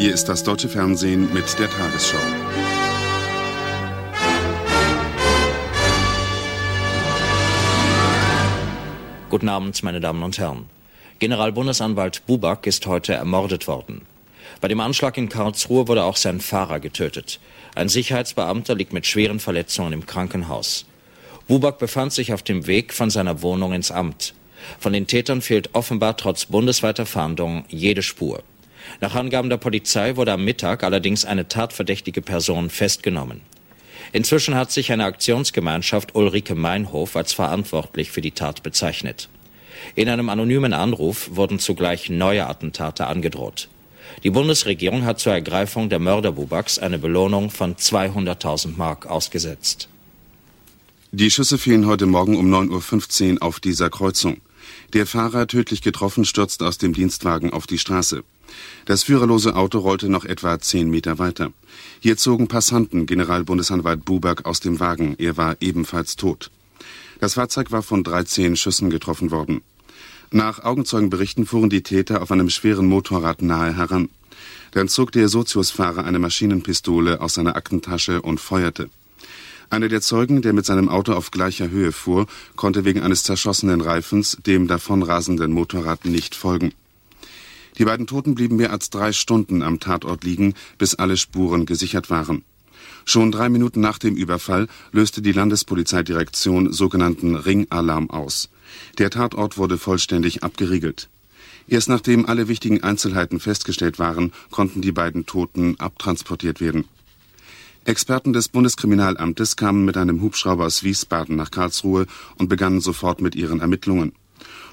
Hier ist das deutsche Fernsehen mit der Tagesschau. Guten Abend, meine Damen und Herren. Generalbundesanwalt Buback ist heute ermordet worden. Bei dem Anschlag in Karlsruhe wurde auch sein Fahrer getötet. Ein Sicherheitsbeamter liegt mit schweren Verletzungen im Krankenhaus. Buback befand sich auf dem Weg von seiner Wohnung ins Amt. Von den Tätern fehlt offenbar trotz bundesweiter Fahndung jede Spur. Nach Angaben der Polizei wurde am Mittag allerdings eine tatverdächtige Person festgenommen. Inzwischen hat sich eine Aktionsgemeinschaft Ulrike Meinhof als verantwortlich für die Tat bezeichnet. In einem anonymen Anruf wurden zugleich neue Attentate angedroht. Die Bundesregierung hat zur Ergreifung der Mörder Bubaks eine Belohnung von 200.000 Mark ausgesetzt. Die Schüsse fielen heute Morgen um 9.15 Uhr auf dieser Kreuzung. Der Fahrer, tödlich getroffen, stürzte aus dem Dienstwagen auf die Straße. Das führerlose Auto rollte noch etwa zehn Meter weiter. Hier zogen Passanten Generalbundesanwalt Buback aus dem Wagen. Er war ebenfalls tot. Das Fahrzeug war von 13 Schüssen getroffen worden. Nach Augenzeugenberichten fuhren die Täter auf einem schweren Motorrad nahe heran. Dann zog der Soziusfahrer eine Maschinenpistole aus seiner Aktentasche und feuerte. Einer der Zeugen, der mit seinem Auto auf gleicher Höhe fuhr, konnte wegen eines zerschossenen Reifens dem davonrasenden Motorrad nicht folgen. Die beiden Toten blieben mehr als drei Stunden am Tatort liegen, bis alle Spuren gesichert waren. Schon drei Minuten nach dem Überfall löste die Landespolizeidirektion sogenannten Ringalarm aus. Der Tatort wurde vollständig abgeriegelt. Erst nachdem alle wichtigen Einzelheiten festgestellt waren, konnten die beiden Toten abtransportiert werden. Experten des Bundeskriminalamtes kamen mit einem Hubschrauber aus Wiesbaden nach Karlsruhe und begannen sofort mit ihren Ermittlungen.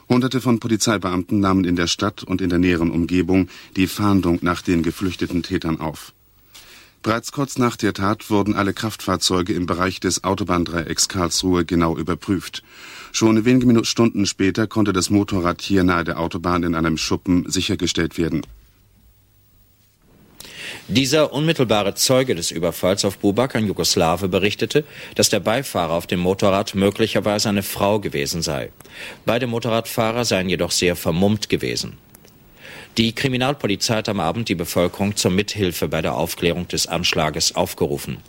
Hunderte von Polizeibeamten nahmen in der Stadt und in der näheren Umgebung die Fahndung nach den geflüchteten Tätern auf. Bereits kurz nach der Tat wurden alle Kraftfahrzeuge im Bereich des Autobahndreiecks Karlsruhe genau überprüft. Schon wenige Stunden später konnte das Motorrad hier nahe der Autobahn in einem Schuppen sichergestellt werden. Dieser unmittelbare Zeuge des Überfalls auf Bubak, ein Jugoslawe, berichtete, dass der Beifahrer auf dem Motorrad möglicherweise eine Frau gewesen sei. Beide Motorradfahrer seien jedoch sehr vermummt gewesen. Die Kriminalpolizei hat am Abend die Bevölkerung zur Mithilfe bei der Aufklärung des Anschlages aufgerufen.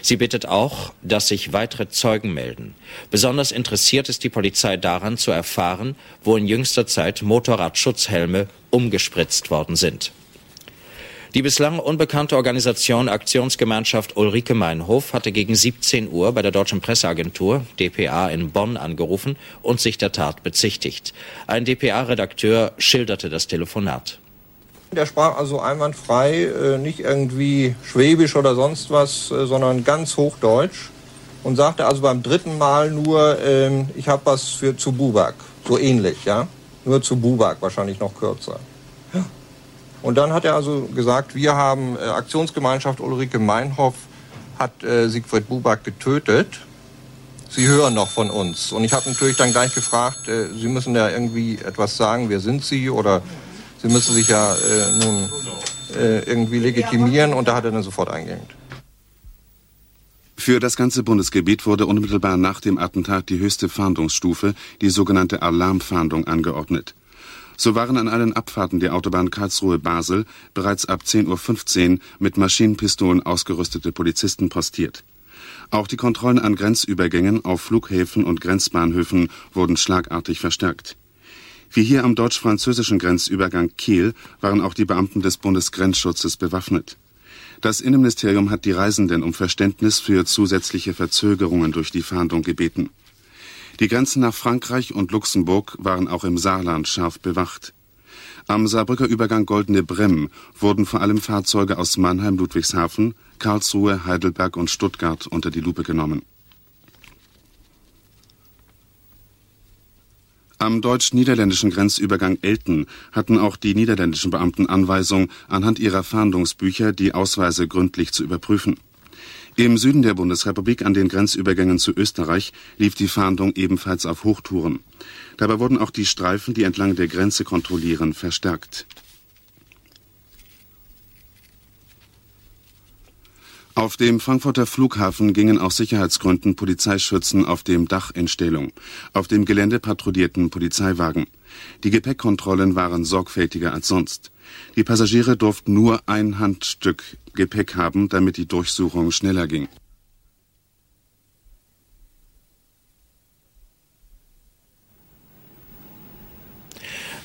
Sie bittet auch, dass sich weitere Zeugen melden. Besonders interessiert ist die Polizei daran zu erfahren, wo in jüngster Zeit Motorradschutzhelme umgespritzt worden sind. Die bislang unbekannte Organisation Aktionsgemeinschaft Ulrike Meinhof hatte gegen 17 Uhr bei der Deutschen Presseagentur dpa in Bonn angerufen und sich der Tat bezichtigt. Ein dpa-Redakteur schilderte das Telefonat. Der sprach also einwandfrei, äh, nicht irgendwie schwäbisch oder sonst was, äh, sondern ganz hochdeutsch und sagte also beim dritten Mal nur, ähm, ich habe was für zu Bubak, so ähnlich, ja, nur zu Bubak, wahrscheinlich noch kürzer. Und dann hat er also gesagt, wir haben äh, Aktionsgemeinschaft Ulrike Meinhoff hat äh, Siegfried Buback getötet. Sie hören noch von uns. Und ich habe natürlich dann gleich gefragt, äh, Sie müssen ja irgendwie etwas sagen, wer sind Sie? Oder Sie müssen sich ja äh, nun äh, irgendwie legitimieren. Und da hat er dann sofort eingehängt. Für das ganze Bundesgebiet wurde unmittelbar nach dem Attentat die höchste Fahndungsstufe, die sogenannte Alarmfahndung, angeordnet. So waren an allen Abfahrten der Autobahn Karlsruhe-Basel bereits ab 10.15 Uhr mit Maschinenpistolen ausgerüstete Polizisten postiert. Auch die Kontrollen an Grenzübergängen auf Flughäfen und Grenzbahnhöfen wurden schlagartig verstärkt. Wie hier am deutsch-französischen Grenzübergang Kiel waren auch die Beamten des Bundesgrenzschutzes bewaffnet. Das Innenministerium hat die Reisenden um Verständnis für zusätzliche Verzögerungen durch die Fahndung gebeten. Die Grenzen nach Frankreich und Luxemburg waren auch im Saarland scharf bewacht. Am Saarbrücker Übergang Goldene Bremm wurden vor allem Fahrzeuge aus Mannheim, Ludwigshafen, Karlsruhe, Heidelberg und Stuttgart unter die Lupe genommen. Am deutsch-niederländischen Grenzübergang Elten hatten auch die niederländischen Beamten Anweisung, anhand ihrer Fahndungsbücher die Ausweise gründlich zu überprüfen. Im Süden der Bundesrepublik an den Grenzübergängen zu Österreich lief die Fahndung ebenfalls auf Hochtouren. Dabei wurden auch die Streifen, die entlang der Grenze kontrollieren, verstärkt. Auf dem Frankfurter Flughafen gingen aus Sicherheitsgründen Polizeischützen auf dem Dach in Stellung. Auf dem Gelände patrouillierten Polizeiwagen. Die Gepäckkontrollen waren sorgfältiger als sonst. Die Passagiere durften nur ein Handstück Gepäck haben, damit die Durchsuchung schneller ging.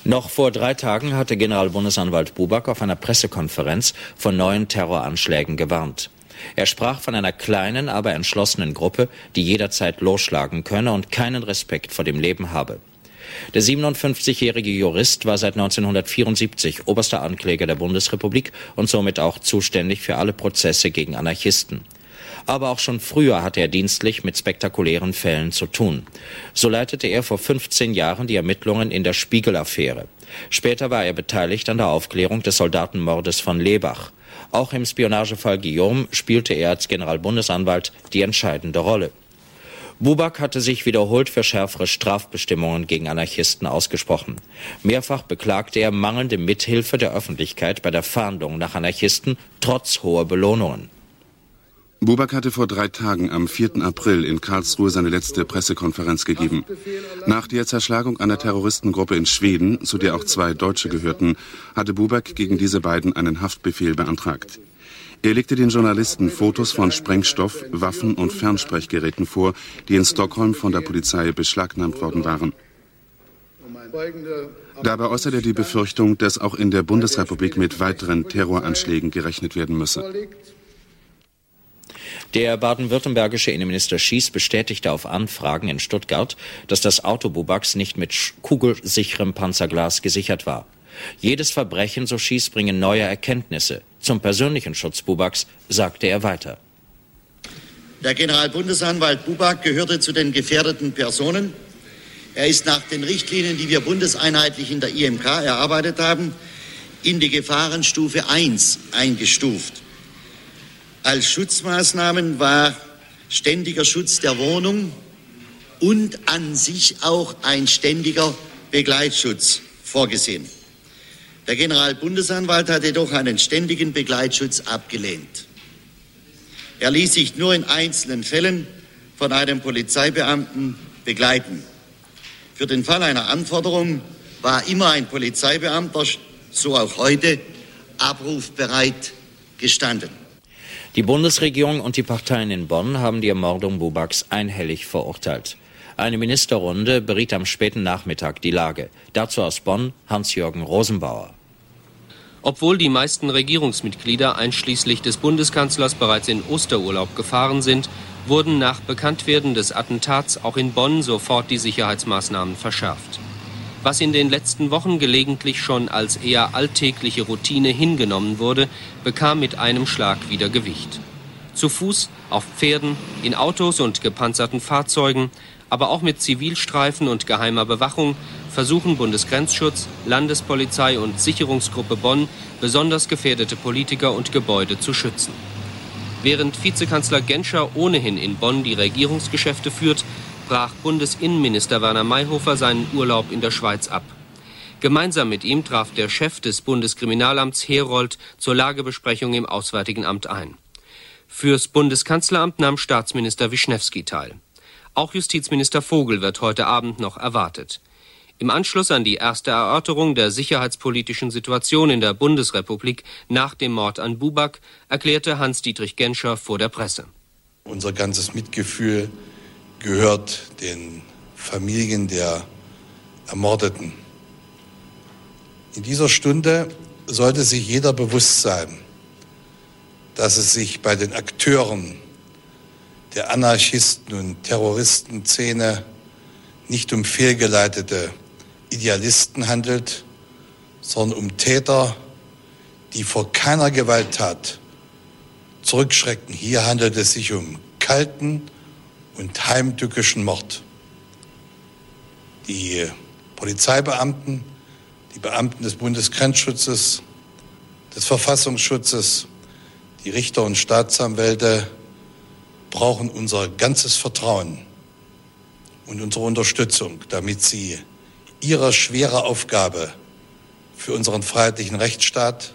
Noch vor drei Tagen hatte Generalbundesanwalt Buback auf einer Pressekonferenz von neuen Terroranschlägen gewarnt. Er sprach von einer kleinen, aber entschlossenen Gruppe, die jederzeit losschlagen könne und keinen Respekt vor dem Leben habe. Der 57-jährige Jurist war seit 1974 oberster Ankläger der Bundesrepublik und somit auch zuständig für alle Prozesse gegen Anarchisten. Aber auch schon früher hatte er dienstlich mit spektakulären Fällen zu tun. So leitete er vor 15 Jahren die Ermittlungen in der Spiegel-Affäre. Später war er beteiligt an der Aufklärung des Soldatenmordes von Lebach. Auch im Spionagefall Guillaume spielte er als Generalbundesanwalt die entscheidende Rolle. Buback hatte sich wiederholt für schärfere Strafbestimmungen gegen Anarchisten ausgesprochen. Mehrfach beklagte er mangelnde Mithilfe der Öffentlichkeit bei der Fahndung nach Anarchisten trotz hoher Belohnungen. Buback hatte vor drei Tagen am 4. April in Karlsruhe seine letzte Pressekonferenz gegeben. Nach der Zerschlagung einer Terroristengruppe in Schweden, zu der auch zwei Deutsche gehörten, hatte Buback gegen diese beiden einen Haftbefehl beantragt. Er legte den Journalisten Fotos von Sprengstoff, Waffen und Fernsprechgeräten vor, die in Stockholm von der Polizei beschlagnahmt worden waren. Dabei äußerte er die Befürchtung, dass auch in der Bundesrepublik mit weiteren Terroranschlägen gerechnet werden müsse. Der baden-württembergische Innenminister Schies bestätigte auf Anfragen in Stuttgart, dass das Auto Bubaks nicht mit kugelsicherem Panzerglas gesichert war. Jedes Verbrechen, so Schies, bringe neue Erkenntnisse. Zum persönlichen Schutz Bubaks sagte er weiter. Der Generalbundesanwalt Bubak gehörte zu den gefährdeten Personen. Er ist nach den Richtlinien, die wir bundeseinheitlich in der IMK erarbeitet haben, in die Gefahrenstufe 1 eingestuft. Als Schutzmaßnahmen war ständiger Schutz der Wohnung und an sich auch ein ständiger Begleitschutz vorgesehen. Der Generalbundesanwalt hat jedoch einen ständigen Begleitschutz abgelehnt. Er ließ sich nur in einzelnen Fällen von einem Polizeibeamten begleiten. Für den Fall einer Anforderung war immer ein Polizeibeamter, so auch heute, abrufbereit gestanden. Die Bundesregierung und die Parteien in Bonn haben die Ermordung Bubaks einhellig verurteilt. Eine Ministerrunde beriet am späten Nachmittag die Lage. Dazu aus Bonn Hans-Jürgen Rosenbauer. Obwohl die meisten Regierungsmitglieder einschließlich des Bundeskanzlers bereits in Osterurlaub gefahren sind, wurden nach Bekanntwerden des Attentats auch in Bonn sofort die Sicherheitsmaßnahmen verschärft. Was in den letzten Wochen gelegentlich schon als eher alltägliche Routine hingenommen wurde, bekam mit einem Schlag wieder Gewicht. Zu Fuß, auf Pferden, in Autos und gepanzerten Fahrzeugen, aber auch mit Zivilstreifen und geheimer Bewachung versuchen Bundesgrenzschutz, Landespolizei und Sicherungsgruppe Bonn besonders gefährdete Politiker und Gebäude zu schützen. Während Vizekanzler Genscher ohnehin in Bonn die Regierungsgeschäfte führt, brach Bundesinnenminister Werner Mayhofer seinen Urlaub in der Schweiz ab. Gemeinsam mit ihm traf der Chef des Bundeskriminalamts Herold zur Lagebesprechung im Auswärtigen Amt ein. Fürs Bundeskanzleramt nahm Staatsminister Wischnewski teil. Auch Justizminister Vogel wird heute Abend noch erwartet. Im Anschluss an die erste Erörterung der sicherheitspolitischen Situation in der Bundesrepublik nach dem Mord an Buback erklärte Hans-Dietrich Genscher vor der Presse. Unser ganzes Mitgefühl gehört den Familien der Ermordeten. In dieser Stunde sollte sich jeder bewusst sein, dass es sich bei den Akteuren der Anarchisten- und Terroristenszene nicht um fehlgeleitete Idealisten handelt, sondern um Täter, die vor keiner Gewalttat zurückschrecken. Hier handelt es sich um kalten, und heimtückischen Mord. Die Polizeibeamten, die Beamten des Bundesgrenzschutzes, des Verfassungsschutzes, die Richter und Staatsanwälte brauchen unser ganzes Vertrauen und unsere Unterstützung, damit sie ihre schwere Aufgabe für unseren freiheitlichen Rechtsstaat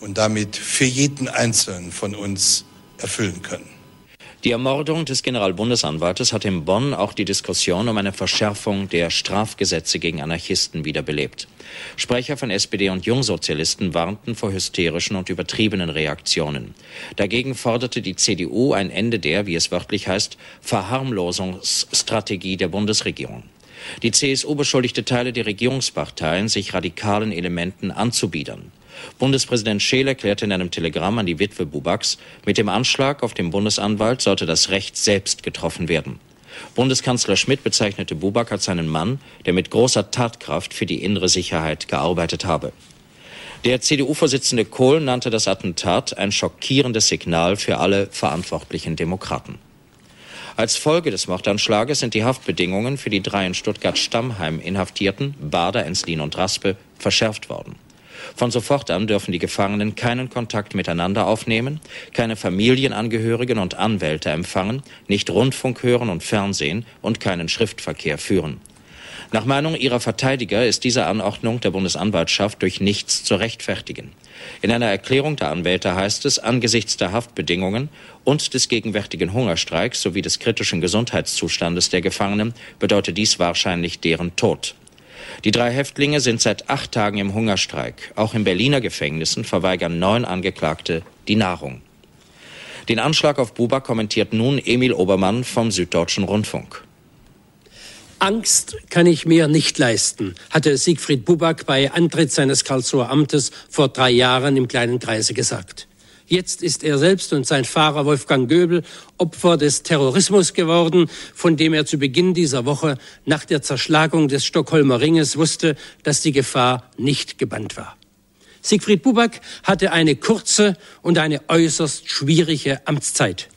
und damit für jeden Einzelnen von uns erfüllen können. Die Ermordung des Generalbundesanwaltes hat in Bonn auch die Diskussion um eine Verschärfung der Strafgesetze gegen Anarchisten wiederbelebt. Sprecher von SPD und Jungsozialisten warnten vor hysterischen und übertriebenen Reaktionen. Dagegen forderte die CDU ein Ende der, wie es wörtlich heißt, Verharmlosungsstrategie der Bundesregierung. Die CSU beschuldigte Teile der Regierungsparteien, sich radikalen Elementen anzubiedern. Bundespräsident Scheel erklärte in einem Telegramm an die Witwe Bubaks, mit dem Anschlag auf den Bundesanwalt sollte das Recht selbst getroffen werden. Bundeskanzler Schmidt bezeichnete Bubak als einen Mann, der mit großer Tatkraft für die innere Sicherheit gearbeitet habe. Der CDU-Vorsitzende Kohl nannte das Attentat ein schockierendes Signal für alle verantwortlichen Demokraten. Als Folge des Mordanschlages sind die Haftbedingungen für die drei in Stuttgart-Stammheim Inhaftierten, Bader, Enslin und Raspe, verschärft worden. Von sofort an dürfen die Gefangenen keinen Kontakt miteinander aufnehmen, keine Familienangehörigen und Anwälte empfangen, nicht Rundfunk hören und Fernsehen und keinen Schriftverkehr führen. Nach Meinung ihrer Verteidiger ist diese Anordnung der Bundesanwaltschaft durch nichts zu rechtfertigen. In einer Erklärung der Anwälte heißt es, angesichts der Haftbedingungen und des gegenwärtigen Hungerstreiks sowie des kritischen Gesundheitszustandes der Gefangenen bedeutet dies wahrscheinlich deren Tod. Die drei Häftlinge sind seit acht Tagen im Hungerstreik. Auch in Berliner Gefängnissen verweigern neun Angeklagte die Nahrung. Den Anschlag auf Buba kommentiert nun Emil Obermann vom Süddeutschen Rundfunk. Angst kann ich mir nicht leisten, hatte Siegfried Buback bei Antritt seines Karlsruher Amtes vor drei Jahren im kleinen Kreise gesagt. Jetzt ist er selbst und sein Fahrer Wolfgang Göbel Opfer des Terrorismus geworden, von dem er zu Beginn dieser Woche nach der Zerschlagung des Stockholmer Ringes wusste, dass die Gefahr nicht gebannt war. Siegfried Buback hatte eine kurze und eine äußerst schwierige Amtszeit.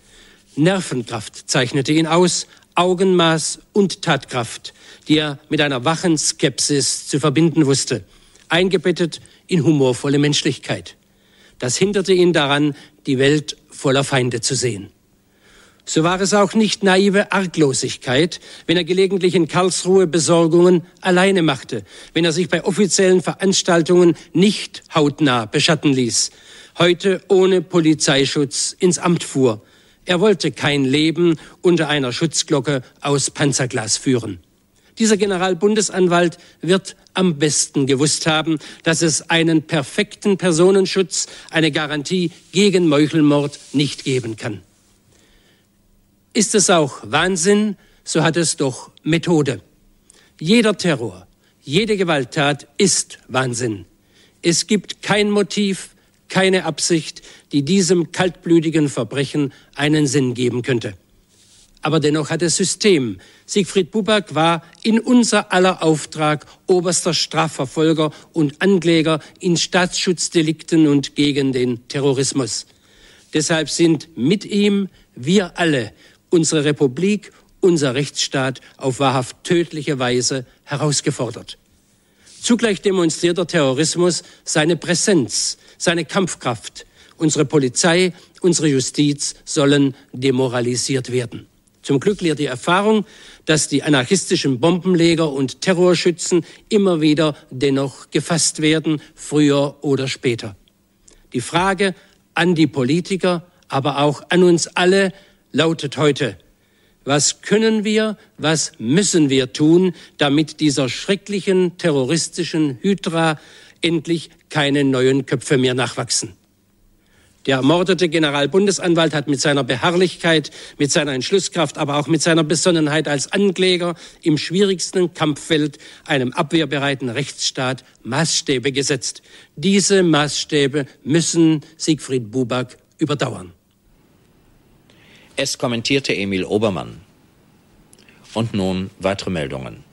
Nervenkraft zeichnete ihn aus, Augenmaß und Tatkraft, die er mit einer wachen Skepsis zu verbinden wusste, eingebettet in humorvolle Menschlichkeit. Das hinderte ihn daran, die Welt voller Feinde zu sehen. So war es auch nicht naive Arglosigkeit, wenn er gelegentlich in Karlsruhe Besorgungen alleine machte, wenn er sich bei offiziellen Veranstaltungen nicht hautnah beschatten ließ, heute ohne Polizeischutz ins Amt fuhr. Er wollte kein Leben unter einer Schutzglocke aus Panzerglas führen. Dieser Generalbundesanwalt wird am besten gewusst haben, dass es einen perfekten Personenschutz, eine Garantie gegen Meuchelmord nicht geben kann. Ist es auch Wahnsinn, so hat es doch Methode. Jeder Terror, jede Gewalttat ist Wahnsinn. Es gibt kein Motiv, keine Absicht, die diesem kaltblütigen Verbrechen einen Sinn geben könnte. Aber dennoch hat es System. Siegfried Buback war in unser aller Auftrag oberster Strafverfolger und Ankläger in Staatsschutzdelikten und gegen den Terrorismus. Deshalb sind mit ihm wir alle, unsere Republik, unser Rechtsstaat auf wahrhaft tödliche Weise herausgefordert. Zugleich demonstriert der Terrorismus seine Präsenz, seine Kampfkraft. Unsere Polizei, unsere Justiz sollen demoralisiert werden. Zum Glück lehrt die Erfahrung, dass die anarchistischen Bombenleger und Terrorschützen immer wieder dennoch gefasst werden, früher oder später. Die Frage an die Politiker, aber auch an uns alle lautet heute, was können wir, was müssen wir tun, damit dieser schrecklichen terroristischen Hydra endlich keine neuen Köpfe mehr nachwachsen? Der ermordete Generalbundesanwalt hat mit seiner Beharrlichkeit, mit seiner Entschlusskraft, aber auch mit seiner Besonnenheit als Ankläger im schwierigsten Kampffeld, einem abwehrbereiten Rechtsstaat, Maßstäbe gesetzt. Diese Maßstäbe müssen Siegfried Buback überdauern. Es kommentierte Emil Obermann. Und nun weitere Meldungen.